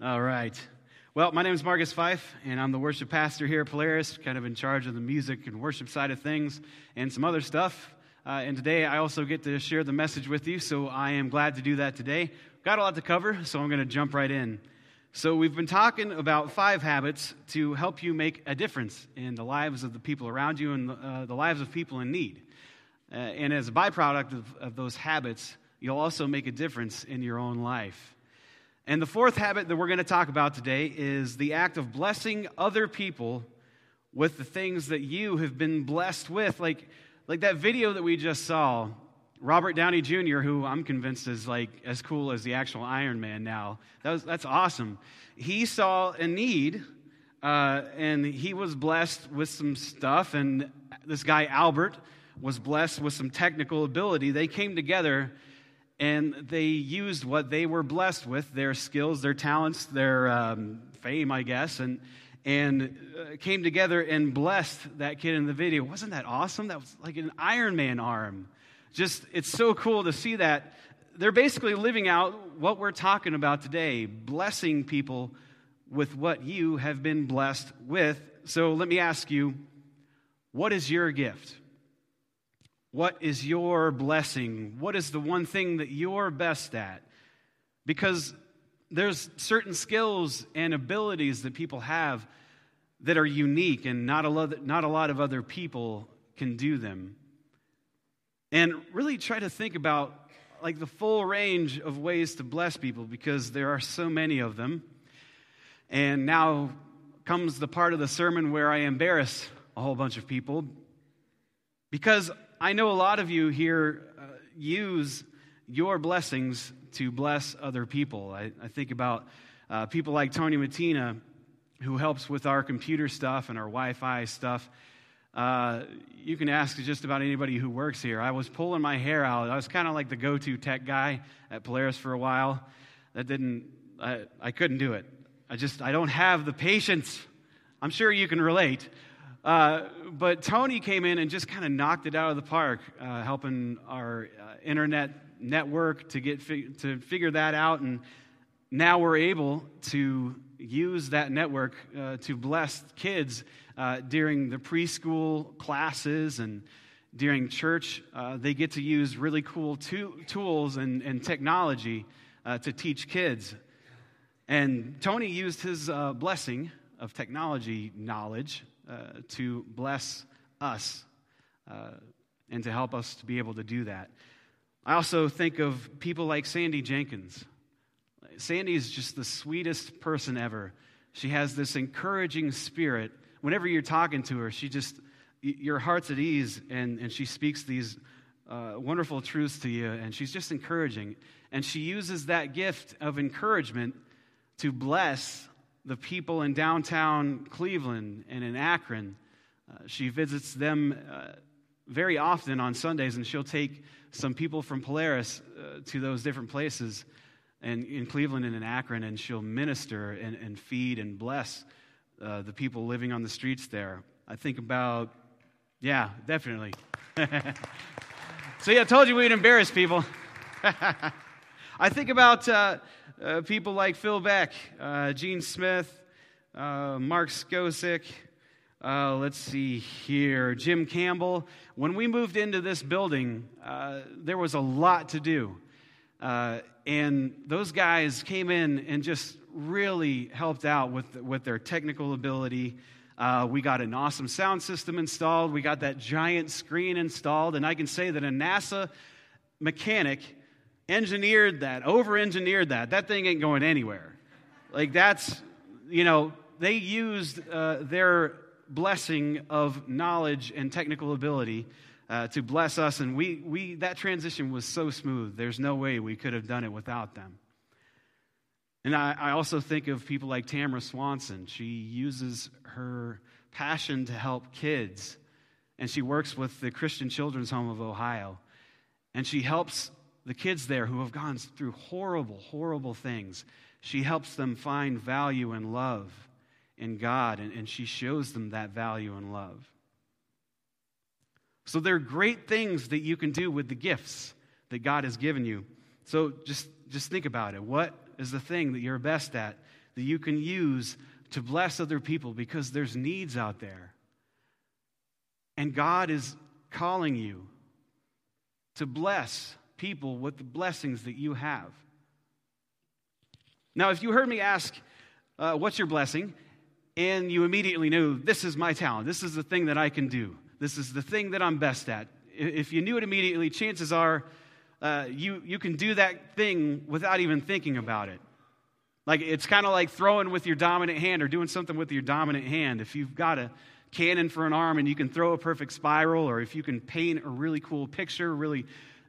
All right. Well, my name is Marcus Fife, and I'm the worship pastor here at Polaris, kind of in charge of the music and worship side of things and some other stuff. Uh, and today I also get to share the message with you, so I am glad to do that today. Got a lot to cover, so I'm going to jump right in. So, we've been talking about five habits to help you make a difference in the lives of the people around you and uh, the lives of people in need. Uh, and as a byproduct of, of those habits, you'll also make a difference in your own life. And the fourth habit that we're going to talk about today is the act of blessing other people with the things that you have been blessed with. Like, like that video that we just saw, Robert Downey Jr., who I'm convinced is like as cool as the actual Iron Man now. That was, that's awesome. He saw a need, uh, and he was blessed with some stuff. And this guy, Albert, was blessed with some technical ability. They came together and they used what they were blessed with their skills, their talents, their um, fame, I guess, and, and uh, came together and blessed that kid in the video. Wasn't that awesome? That was like an Iron Man arm. Just, it's so cool to see that. They're basically living out what we're talking about today, blessing people with what you have been blessed with. So let me ask you, what is your gift? What is your blessing? What is the one thing that you're best at? Because there's certain skills and abilities that people have that are unique, and not a lot, not a lot of other people can do them. And really try to think about like the full range of ways to bless people because there are so many of them. And now comes the part of the sermon where I embarrass a whole bunch of people because I know a lot of you here uh, use your blessings to bless other people. I, I think about uh, people like Tony Matina, who helps with our computer stuff and our Wi Fi stuff. Uh, you can ask just about anybody who works here. I was pulling my hair out. I was kind of like the go to tech guy at Polaris for a while. That didn't, I, I couldn't do it. I just, I don't have the patience. I'm sure you can relate. Uh, but Tony came in and just kind of knocked it out of the park, uh, helping our uh, internet network to get to figure that out, and now we're able to use that network uh, to bless kids uh, during the preschool classes and during church. they get to use really cool to- tools and, and technology to teach kids. And Tony used his blessing of technology knowledge uh, to bless us uh, and to help us to be able to do that. I also think of people like Sandy Jenkins. Sandy is just the sweetest person ever. She has this encouraging spirit. Whenever you're talking to her, she just, your heart's at ease, and, and she speaks these uh, wonderful truths to you, and she's just encouraging. And she uses that gift of encouragement to bless the people in downtown Cleveland and in Akron. Uh, she visits them uh, very often on Sundays, and she'll take some people from Polaris uh, to those different places and in Cleveland and in Akron, and she'll minister and, and feed and bless uh, the people living on the streets there. I think about, yeah, definitely. so, yeah, I told you we'd embarrass people. I think about uh, people like Phil Beck, uh, Gene Smith, uh, Mark Skosick. Uh, let's see here, Jim Campbell. When we moved into this building, uh, there was a lot to do. and those guys came in and just really helped out with, with their technical ability. We got an awesome sound system installed. We got that giant screen installed. And I can say that a NASA mechanic engineered that, over engineered that. That thing ain't going anywhere. Like, that's, you know, they used uh, their blessing of knowledge and technical ability uh, to bless us, and we, we, that transition was so smooth. There's no way we could have done it without them. And I, I also think of people like Tamara Swanson. She uses her passion to help kids, and she works with the Christian Children's Home of Ohio. And she helps the kids there who have gone through horrible, horrible things. She helps them find value and love in God, and, and she shows them that value and love. So there are great things that you can do with the gifts that God has given you. So just, just think about it. What is the thing that you're best at that you can use to bless other people because there's needs out there. And God is calling you to bless people with the blessings that you have. Now, if you heard me ask, uh, What's your blessing? and you immediately knew, This is my talent. This is the thing that I can do. This is the thing that I'm best at. If you knew it immediately, chances are uh, you, you can do that thing without even thinking about it. Like it's kind of like throwing with your dominant hand or doing something with your dominant hand. If you've got a cannon for an arm and you can throw a perfect spiral, or if you can paint a really cool picture, really,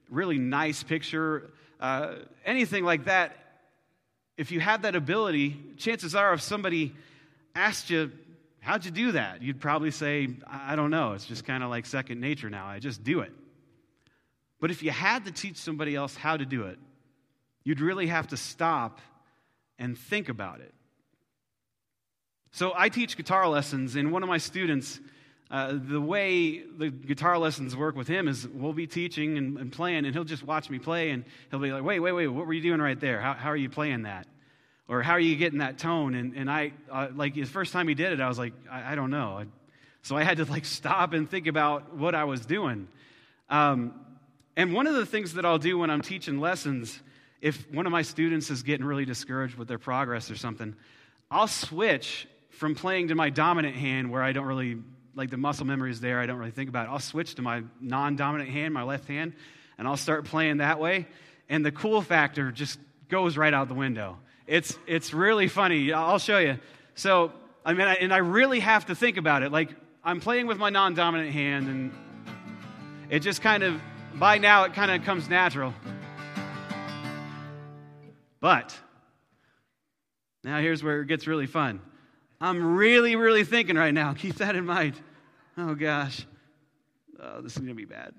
really nice picture, uh, anything like that, if you have that ability, chances are if somebody asked you, How'd you do that? You'd probably say, I don't know. It's just kind of like second nature now. I just do it. But if you had to teach somebody else how to do it, you'd really have to stop and think about it. So I teach guitar lessons, and one of my students, uh, the way the guitar lessons work with him is we'll be teaching and, and, playing, and he'll just watch me play, and he'll be like, wait, wait, wait, what were you doing right there? How, how are you playing that? Or how are you getting that tone? And, and I, uh, like, the first time he did it, I was like, I, I don't know. I, so I had to, like, stop and think about what I was doing. Um, and one of the things that I'll do when I'm teaching lessons if one of my students is getting really discouraged with their progress or something, I'll switch from playing to my dominant hand where I don't really, like the muscle memory is there, I don't really think about it. I'll switch to my non dominant hand, my left hand, and I'll start playing that way. And the cool factor just goes right out the window. It's, it's really funny. I'll show you. So, I mean, I, and I really have to think about it. Like, I'm playing with my non dominant hand, and it just kind of, by now, it kind of comes natural. But now here's where it gets really fun. I'm really, really thinking right now. Keep that in mind. Oh gosh. Oh, this is going to be bad.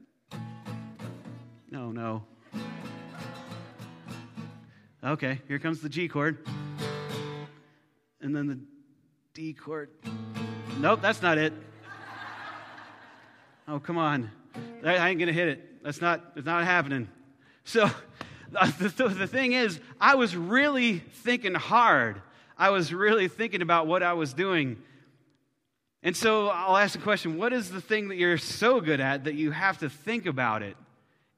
No, no. Okay, here comes the G chord. And then the D chord. Nope, that's not it. Oh, come on. I ain't going to hit it. That's not, it's not happening. So, the, the thing is, I was really thinking hard. I was really thinking about what I was doing. And so I'll ask the question what is the thing that you're so good at that you have to think about it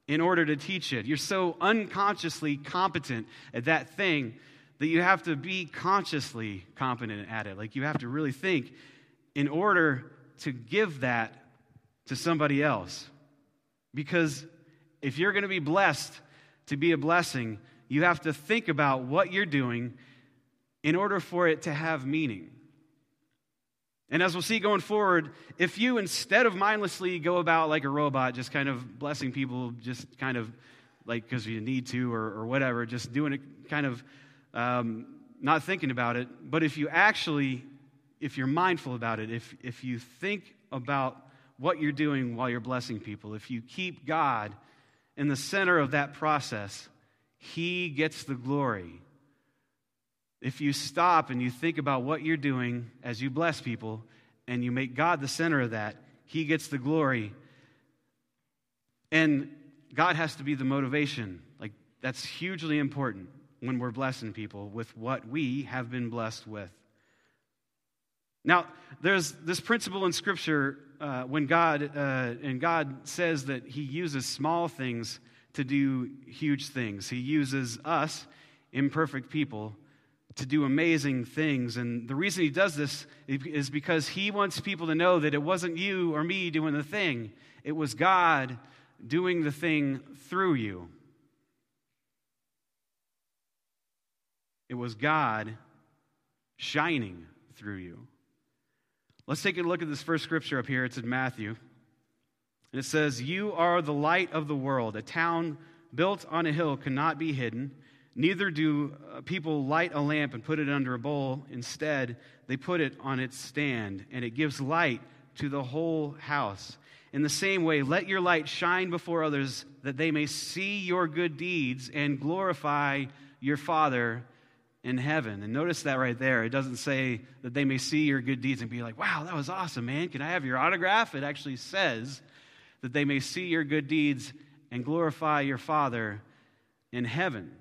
in order to teach it? You're so unconsciously competent at that thing that you have to be consciously competent at it. Like you have to really think in order to give that to somebody else. Because if you're going to be blessed to be a blessing, you have to think about what you're doing in order for it to have meaning. And as we'll see going forward, if you instead of mindlessly go about like a robot, just kind of blessing people, just kind of like because you need to or, or, whatever, just doing it kind of um, not thinking about it, but if you actually, if you're mindful about it, if, if you think about what you're doing while you're blessing people, if you keep God in the center of that process, He gets the glory. If you stop and you think about what you're doing as you bless people and you make God the center of that, He gets the glory. And God has to be the motivation. Like, that's hugely important when we're blessing people with what we have been blessed with. Now, there's this principle in Scripture uh, when God, uh, and God says that He uses small things to do huge things. He uses us, imperfect people, to do amazing things. And the reason He does this is because He wants people to know that it wasn't you or me doing the thing, it was God doing the thing through you. It was God shining through you. Let's take a look at this first scripture up here. It's in Matthew. And it says, You are the light of the world. A town built on a hill cannot be hidden. Neither do uh, people light a lamp and put it under a bowl. Instead, they put it on its stand, and it gives light to the whole house. In the same way, let your light shine before others that they may see your good deeds and glorify your Father in heaven. And notice that right there. It doesn't say that they may see your good deeds and be like, wow, that was awesome, man. Can I have your autograph? It actually says that they may see your good deeds and glorify your Father in heaven.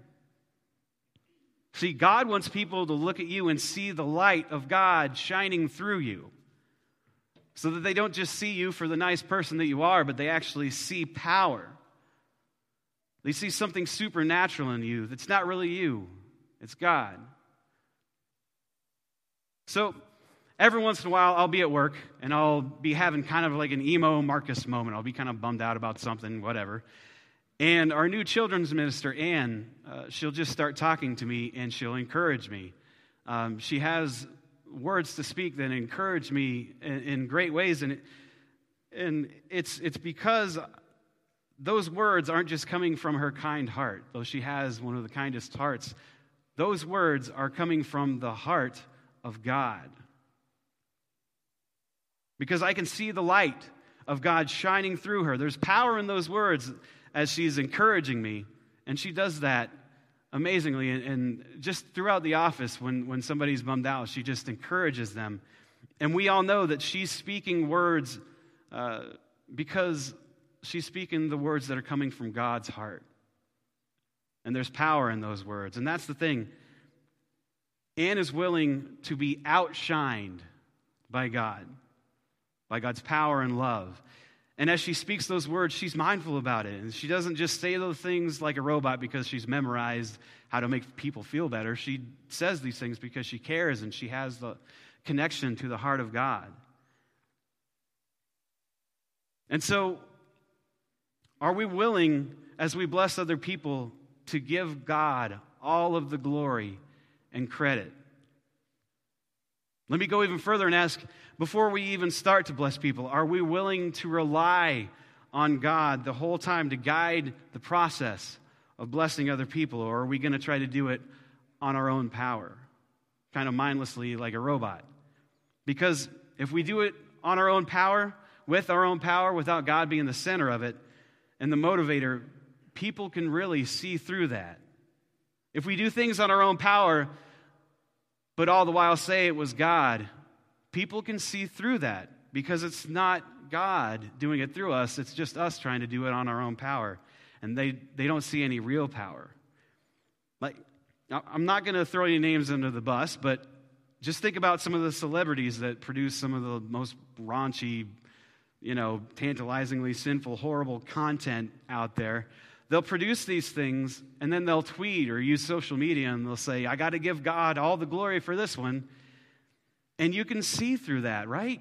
See, God wants people to look at you and see the light of God shining through you so that they don't just see you for the nice person that you are, but they actually see power. They see something supernatural in you that's not really you, it's God. So, every once in a while, I'll be at work and I'll be having kind of like an emo Marcus moment. I'll be kind of bummed out about something, whatever. And our new children's minister, Anne, uh, she'll just start talking to me and she'll encourage me. Um, she has words to speak that encourage me in, in great ways. And, it, and it's, it's because those words aren't just coming from her kind heart, though she has one of the kindest hearts. Those words are coming from the heart of God. Because I can see the light of God shining through her. There's power in those words as she's encouraging me. And she does that amazingly. And, and, just throughout the office, when, when somebody's bummed out, she just encourages them. And we all know that she's speaking words uh, because she's speaking the words that are coming from God's heart. And there's power in those words. And that's the thing. Anne is willing to be outshined by God, by God's power and love. And as she speaks those words, she's mindful about it. And she doesn't just say those things like a robot because she's memorized how to make people feel better. She says these things because she cares and she has the connection to the heart of God. And so, are we willing, as we bless other people, to give God all of the glory and credit? Let me go even further and ask before we even start to bless people, are we willing to rely on God the whole time to guide the process of blessing other people, or are we going to try to do it on our own power, kind of mindlessly like a robot? Because if we do it on our own power, with our own power, without God being the center of it and the motivator, people can really see through that. If we do things on our own power, but all the while say it was God, people can see through that because it's not God doing it through us, it's just us trying to do it on our own power. And they, they don't see any real power. Like, I'm not going to throw any names under the bus, but just think about some of the celebrities that produce some of the most raunchy, you know, tantalizingly sinful, horrible content out there. They'll produce these things and then they'll tweet or use social media and they'll say, I got to give God all the glory for this one. And you can see through that, right?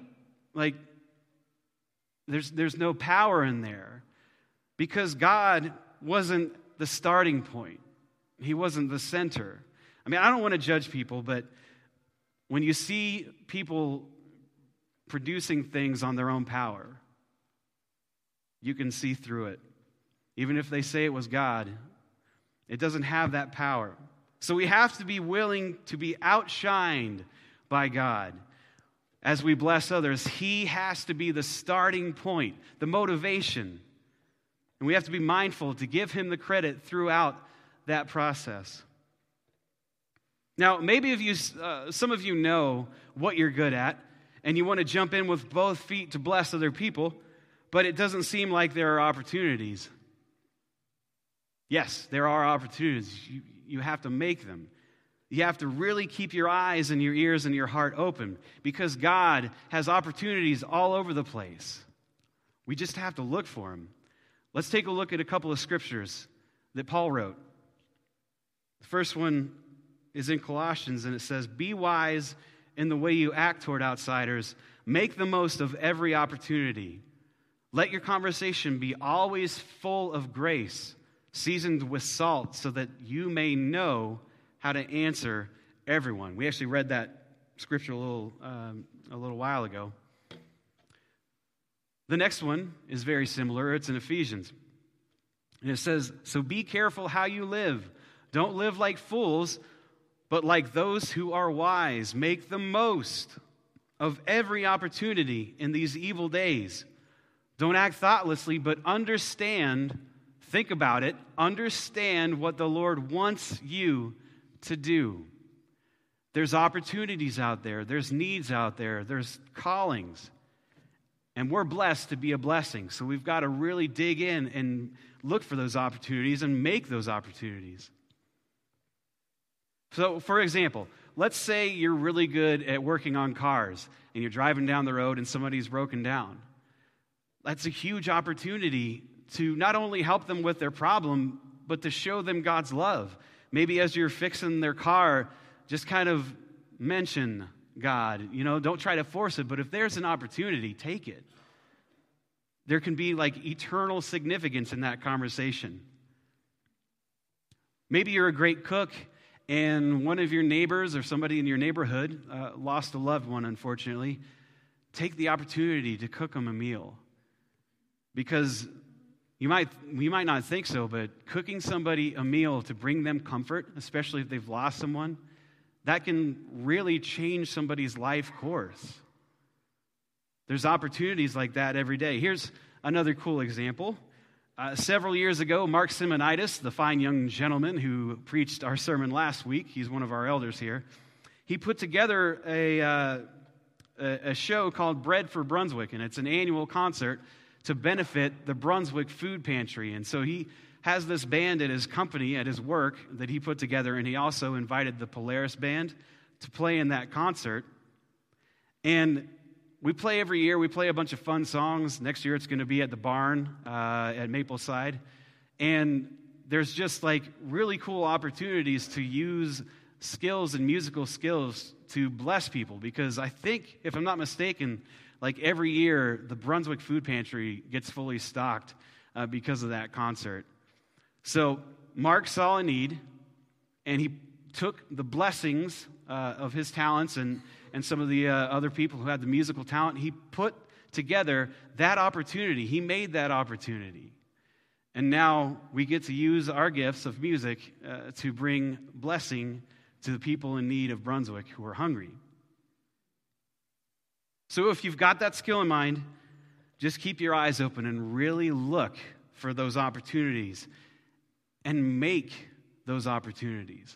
Like, there's, there's no power in there because God wasn't the starting point, He wasn't the center. I mean, I don't want to judge people, but when you see people producing things on their own power, you can see through it. Even if they say it was God, it doesn't have that power. So we have to be willing to be outshined by God. As we bless others, He has to be the starting point, the motivation. And we have to be mindful to give Him the credit throughout that process. Now, maybe if you, uh, some of you know what you're good at, and you want to jump in with both feet to bless other people, but it doesn't seem like there are opportunities. Yes, there are opportunities. You, you have to make them. You have to really keep your eyes and your ears and your heart open because God has opportunities all over the place. We just have to look for them. Let's take a look at a couple of scriptures that Paul wrote. The first one is in Colossians, and it says, Be wise in the way you act toward outsiders, make the most of every opportunity. Let your conversation be always full of grace, seasoned with salt, so that you may know how to answer everyone. We actually read that scripture a little, um, a little while ago. The next one is very similar. It's in Ephesians. And it says, So be careful how you live. Don't live like fools, but like those who are wise. Make the most of every opportunity in these evil days. Don't act thoughtlessly, but understand, think about it, understand what the Lord wants you to do. There's opportunities out there, there's needs out there, there's callings. And we're blessed to be a blessing. So we've got to really dig in and look for those opportunities and make those opportunities. So, for example, let's say you're really good at working on cars and you're driving down the road and somebody's broken down. That's a huge opportunity to not only help them with their problem, but to show them God's love. Maybe as you're fixing their car, just kind of mention God. You know, don't try to force it, but if there's an opportunity, take it. There can be like eternal significance in that conversation. Maybe you're a great cook and one of your neighbors or somebody in your neighborhood uh, lost a loved one, unfortunately. Take the opportunity to cook them a meal. Because you might, you might not think so, but cooking somebody a meal to bring them comfort, especially if they've lost someone, that can really change somebody's life course. There's opportunities like that every day. Here's another cool example. Uh, several years ago, Mark Simonitis, the fine young gentleman who preached our sermon last week, he's one of our elders here, he put together a, uh, a show called Bread for Brunswick, and it's an annual concert to benefit the Brunswick Food Pantry. And so he has this band at his company, at his work, that he put together, and he also invited the Polaris Band to play in that concert. And we play every year. We play a bunch of fun songs. Next year, it's going to be at the barn uh, at Mapleside. And there's just like really cool opportunities to use skills and musical skills to bless people because I think, if I'm not mistaken, like every year, the Brunswick Food Pantry gets fully stocked uh, because of that concert. So Mark saw a need, and he took the blessings uh, of his talents and, and some of the uh, other people who had the musical talent. He put together that opportunity. He made that opportunity. And now we get to use our gifts of music uh, to bring blessing to the people in need of Brunswick who are hungry. So if you've got that skill in mind, just keep your eyes open and really look for those opportunities and make those opportunities.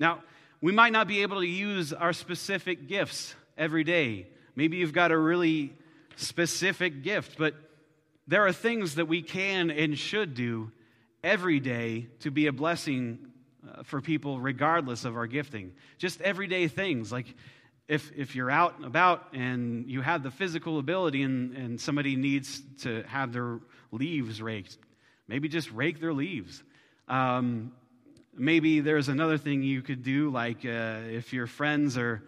Now, we might not be able to use our specific gifts every day. Maybe you've got a really specific gift, but there are things that we can and should do every day to be a blessing uh, for people regardless of our gifting. Just everyday things like if, if you're out and about and you have the physical ability and, and somebody needs to have their leaves raked, maybe just rake their leaves. Um, maybe there's another thing you could do, like uh, if your friends are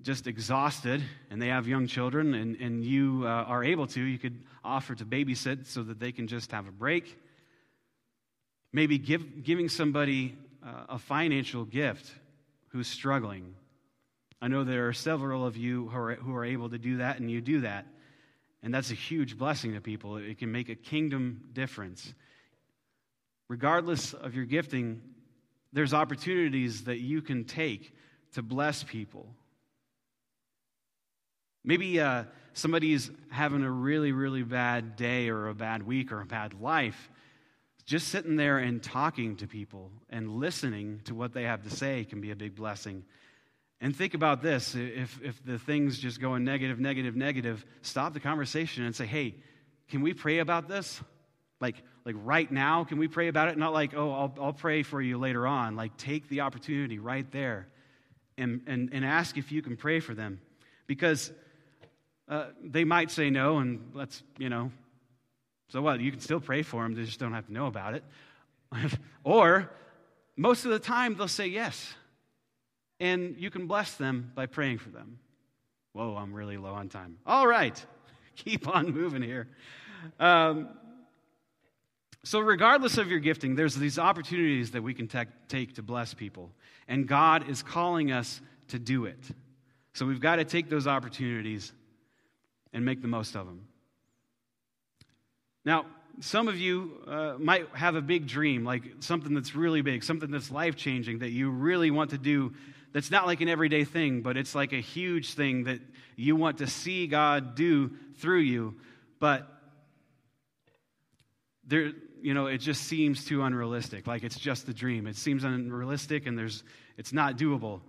just exhausted and they have young children and, and you uh, are able to, you could offer to babysit so that they can just have a break. Maybe give, giving somebody uh, a financial gift who's struggling. I know there are several of you who are, who are able to do that, and you do that. And that's a huge blessing to people. It can make a kingdom difference. Regardless of your gifting, there's opportunities that you can take to bless people. Maybe uh, somebody's having a really, really bad day or a bad week or a bad life. Just sitting there and talking to people and listening to what they have to say can be a big blessing. And think about this if, if the thing's just going negative, negative, negative, stop the conversation and say, hey, can we pray about this? Like, like right now, can we pray about it? Not like, oh, I'll, I'll pray for you later on. Like, take the opportunity right there and, and, and ask if you can pray for them. Because uh, they might say no, and let's, you know, so what? You can still pray for them, they just don't have to know about it. or most of the time, they'll say yes and you can bless them by praying for them. Whoa, I'm really low on time. All right, keep on moving here. Um, so, regardless of your gifting, there's these opportunities that we can te- take to bless people, and God is calling us to do it. So, we've got to take those opportunities and make the most of them. Now, some of you uh, might have a big dream, like something that's really big, something that's life changing that you really want to do that's not like an everyday thing, but it's like a huge thing that you want to see God do through you. But there, you know, it just seems too unrealistic. Like it's just a dream. It seems unrealistic and there's, it's not doable.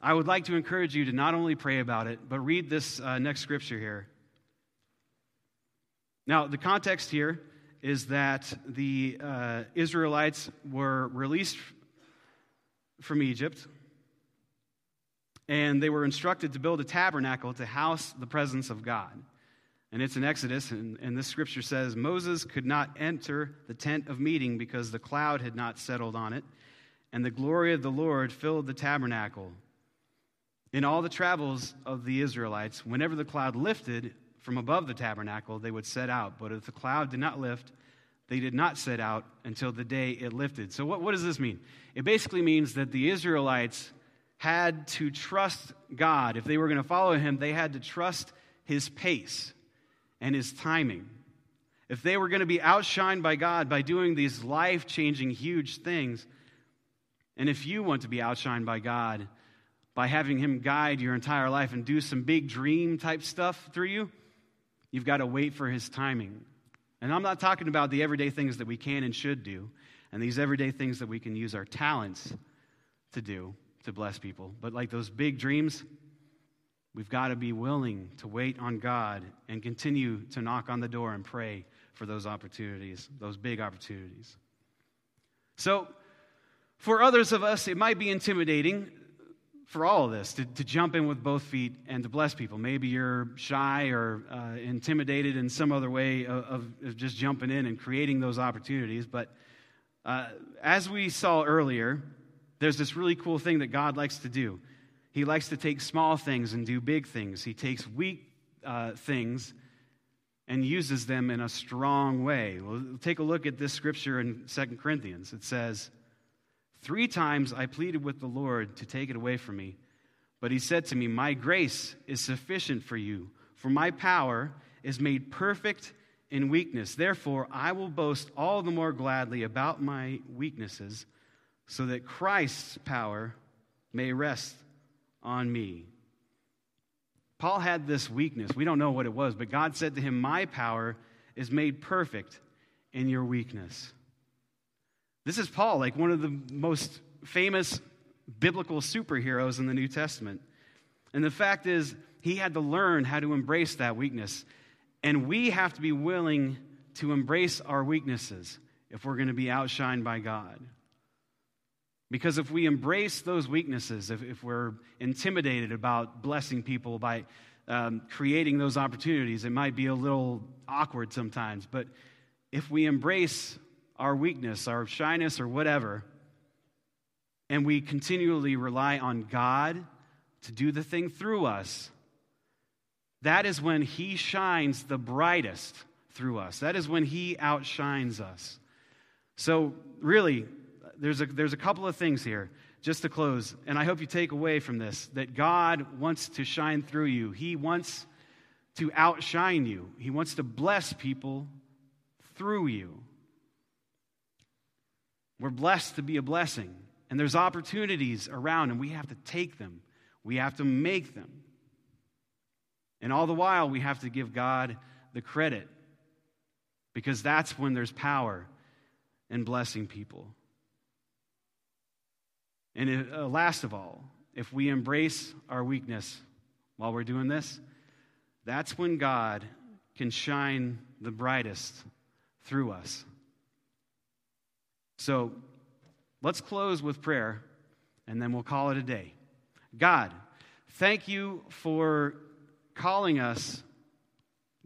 I would like to encourage you to not only pray about it, but read this uh, next scripture here. Now, the context here is that the uh, Israelites were released from Egypt, and they were instructed to build a tabernacle to house the presence of God. And it's in Exodus, and, and this scripture says Moses could not enter the tent of meeting because the cloud had not settled on it, and the glory of the Lord filled the tabernacle. In all the travels of the Israelites, whenever the cloud lifted from above the tabernacle, they would set out. But if the cloud did not lift, they did not set out until the day it lifted. So, what, what does this mean? It basically means that the Israelites had to trust God. If they were going to follow him, they had to trust his pace and his timing. If they were going to be outshined by God by doing these life changing, huge things, and if you want to be outshined by God by having him guide your entire life and do some big dream type stuff through you, you've got to wait for his timing. And I'm not talking about the everyday things that we can and should do, and these everyday things that we can use our talents to do to bless people. But like those big dreams, we've got to be willing to wait on God and continue to knock on the door and pray for those opportunities, those big opportunities. So, for others of us, it might be intimidating for all of this to, to jump in with both feet and to bless people. Maybe you're shy or uh, intimidated in some other way of, of, just jumping in and creating those opportunities. But uh, as we saw earlier, there's this really cool thing that God likes to do. He likes to take small things and do big things. He takes weak uh, things and uses them in a strong way. Well, take a look at this scripture in Second Corinthians. It says, Three times I pleaded with the Lord to take it away from me. But he said to me, My grace is sufficient for you, for my power is made perfect in weakness. Therefore, I will boast all the more gladly about my weaknesses, so that Christ's power may rest on me. Paul had this weakness. We don't know what it was, but God said to him, My power is made perfect in your weakness. This is Paul, like one of the most famous biblical superheroes in the New Testament. And the fact is, he had to learn how to embrace that weakness. And we have to be willing to embrace our weaknesses if we're going to be outshined by God. Because if we embrace those weaknesses, if, if we're intimidated about blessing people by um, creating those opportunities, it might be a little awkward sometimes. But if we embrace our weakness, our shyness, or whatever, and we continually rely on God to do the thing through us, that is when He shines the brightest through us. That is when He outshines us. So, really, there's a, there's a couple of things here just to close, and I hope you take away from this that God wants to shine through you. He wants to outshine you, He wants to bless people through you. We're blessed to be a blessing. And there's opportunities around, and we have to take them. We have to make them. And all the while, we have to give God the credit because that's when there's power in blessing people. And it, uh, last of all, if we embrace our weakness while we're doing this, that's when God can shine the brightest through us. So let's close with prayer and then we'll call it a day. God, thank you for calling us,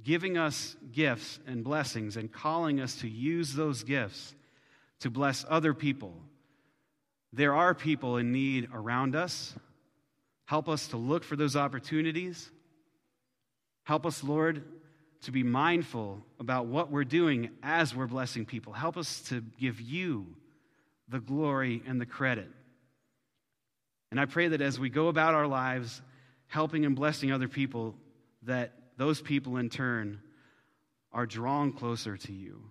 giving us gifts and blessings, and calling us to use those gifts to bless other people. There are people in need around us. Help us to look for those opportunities. Help us, Lord, to be mindful about what we're doing as we're blessing people. Help us to give you the glory and the credit. And I pray that as we go about our lives helping and blessing other people, that those people in turn are drawn closer to you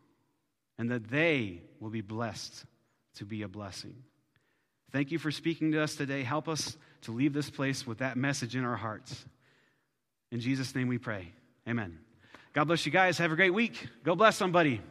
and that they will be blessed to be a blessing. Thank you for speaking to us today. Help us to leave this place with that message in our hearts. In Jesus' name we pray. Amen. God bless you guys. Have a great week. Go bless somebody.